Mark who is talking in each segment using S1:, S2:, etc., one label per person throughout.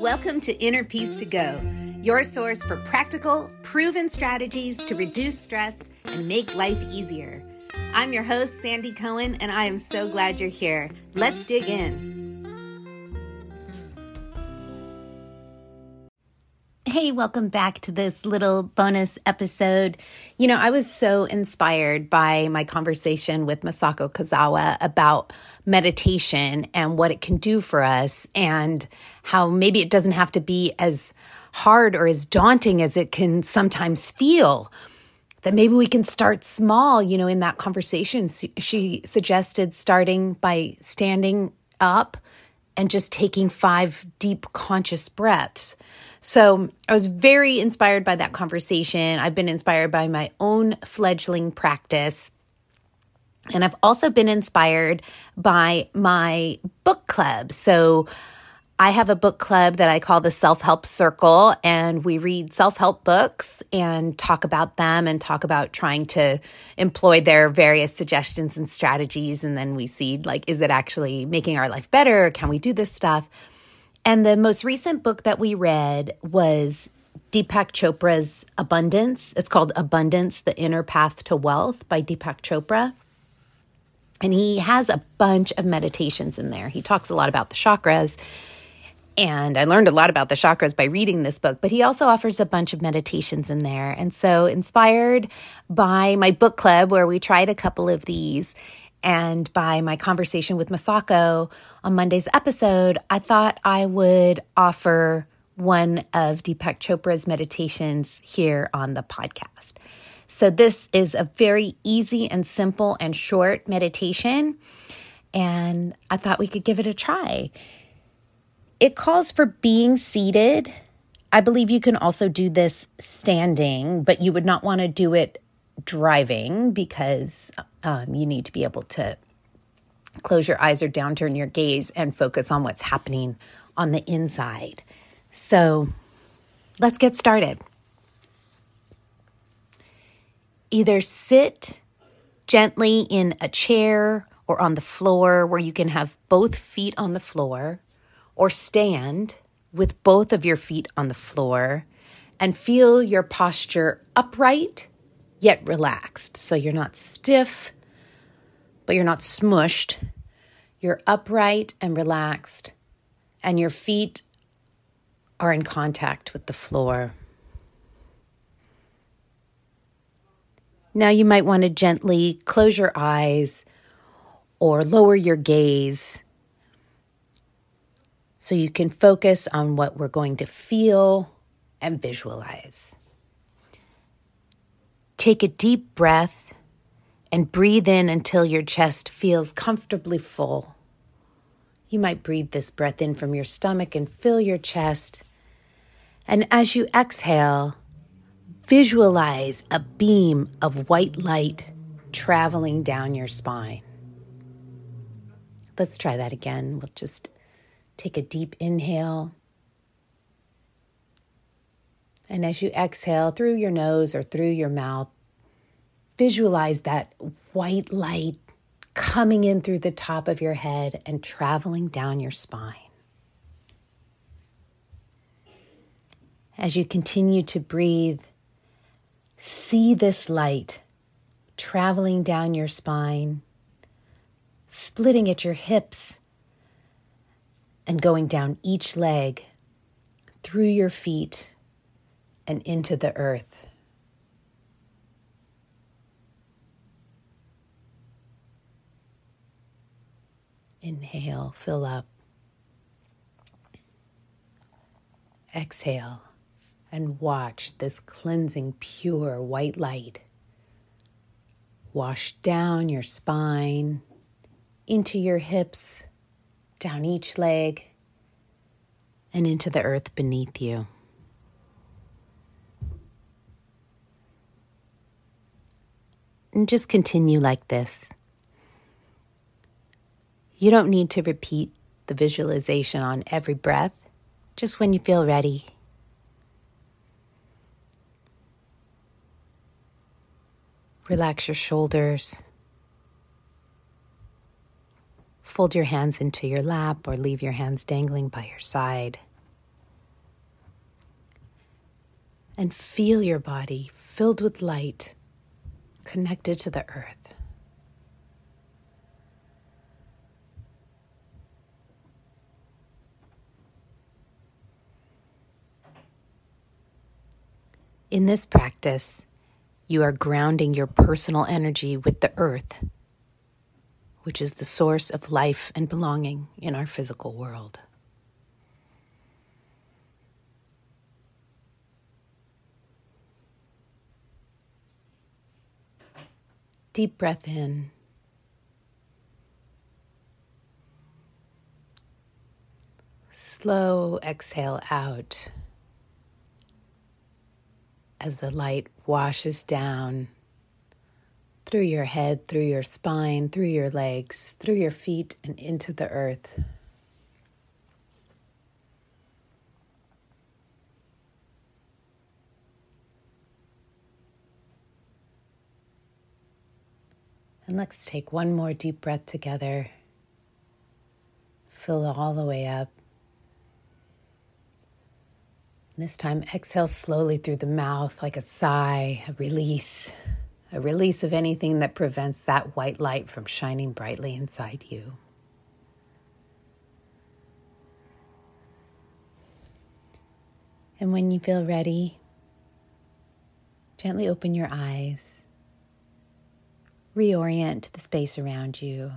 S1: Welcome to Inner Peace to Go, your source for practical, proven strategies to reduce stress and make life easier. I'm your host, Sandy Cohen, and I am so glad you're here. Let's dig in. Hey, welcome back to this little bonus episode. You know, I was so inspired by my conversation with Masako Kazawa about meditation and what it can do for us, and how maybe it doesn't have to be as hard or as daunting as it can sometimes feel. That maybe we can start small. You know, in that conversation, she suggested starting by standing up and just taking five deep conscious breaths. So I was very inspired by that conversation. I've been inspired by my own fledgling practice. And I've also been inspired by my book club. So I have a book club that I call the Self Help Circle, and we read self help books and talk about them and talk about trying to employ their various suggestions and strategies. And then we see, like, is it actually making our life better? Can we do this stuff? And the most recent book that we read was Deepak Chopra's Abundance. It's called Abundance The Inner Path to Wealth by Deepak Chopra. And he has a bunch of meditations in there. He talks a lot about the chakras and I learned a lot about the chakras by reading this book, but he also offers a bunch of meditations in there. And so, inspired by my book club, where we tried a couple of these, and by my conversation with Masako on Monday's episode, I thought I would offer one of Deepak Chopra's meditations here on the podcast. So, this is a very easy and simple and short meditation. And I thought we could give it a try. It calls for being seated. I believe you can also do this standing, but you would not want to do it driving because um, you need to be able to close your eyes or downturn your gaze and focus on what's happening on the inside. So let's get started. Either sit gently in a chair or on the floor where you can have both feet on the floor or stand with both of your feet on the floor and feel your posture upright yet relaxed. So you're not stiff, but you're not smushed. You're upright and relaxed, and your feet are in contact with the floor. Now you might want to gently close your eyes or lower your gaze so you can focus on what we're going to feel and visualize. Take a deep breath and breathe in until your chest feels comfortably full. You might breathe this breath in from your stomach and fill your chest. And as you exhale, visualize a beam of white light traveling down your spine. Let's try that again. We'll just Take a deep inhale. And as you exhale through your nose or through your mouth, visualize that white light coming in through the top of your head and traveling down your spine. As you continue to breathe, see this light traveling down your spine, splitting at your hips and going down each leg, through your feet, and into the earth. Inhale, fill up. Exhale and watch this cleansing, pure white light wash down your spine, into your hips, down each leg, and into the earth beneath you. And just continue like this. You don't need to repeat the visualization on every breath, just when you feel ready. Relax your shoulders. Fold your hands into your lap or leave your hands dangling by your side. and feel your body filled with light, connected to the earth. In this practice, you are grounding your personal energy with the earth, which is the source of life and belonging in our physical world. Deep breath in. Slow exhale out as the light washes down through your head, through your spine, through your legs, through your feet, and into the earth. And let's take one more deep breath together. Fill all the way up. This time, exhale slowly through the mouth like a sigh, a release, a release of anything that prevents that white light from shining brightly inside you. And when you feel ready, gently open your eyes, reorient the space around you.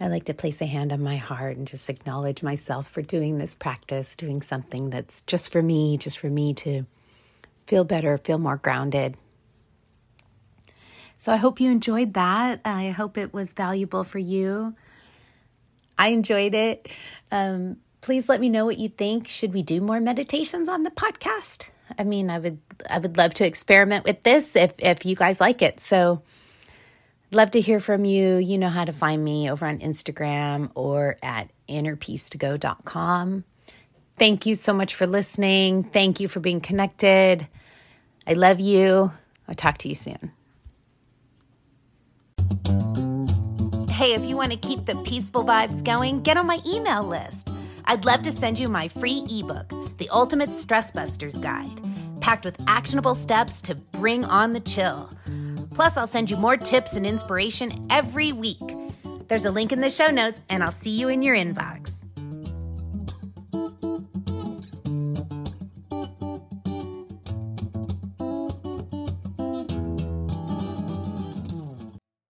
S1: I like to place a hand on my heart and just acknowledge myself for doing this practice, doing something that's just for me, just for me to feel better, feel more grounded. So I hope you enjoyed that. I hope it was valuable for you. I enjoyed it. Um, please let me know what you think. Should we do more meditations on the podcast? I mean, I would I would love to experiment with this if if you guys like it. So Love to hear from you. You know how to find me over on Instagram or at innerpeacetogo.com. Thank you so much for listening. Thank you for being connected. I love you. I'll talk to you soon. Hey, if you want to keep the peaceful vibes going, get on my email list. I'd love to send you my free ebook, The Ultimate Stress Busters Guide, packed with actionable steps to bring on the chill. Plus, I'll send you more tips and inspiration every week. There's a link in the show notes, and I'll see you in your inbox.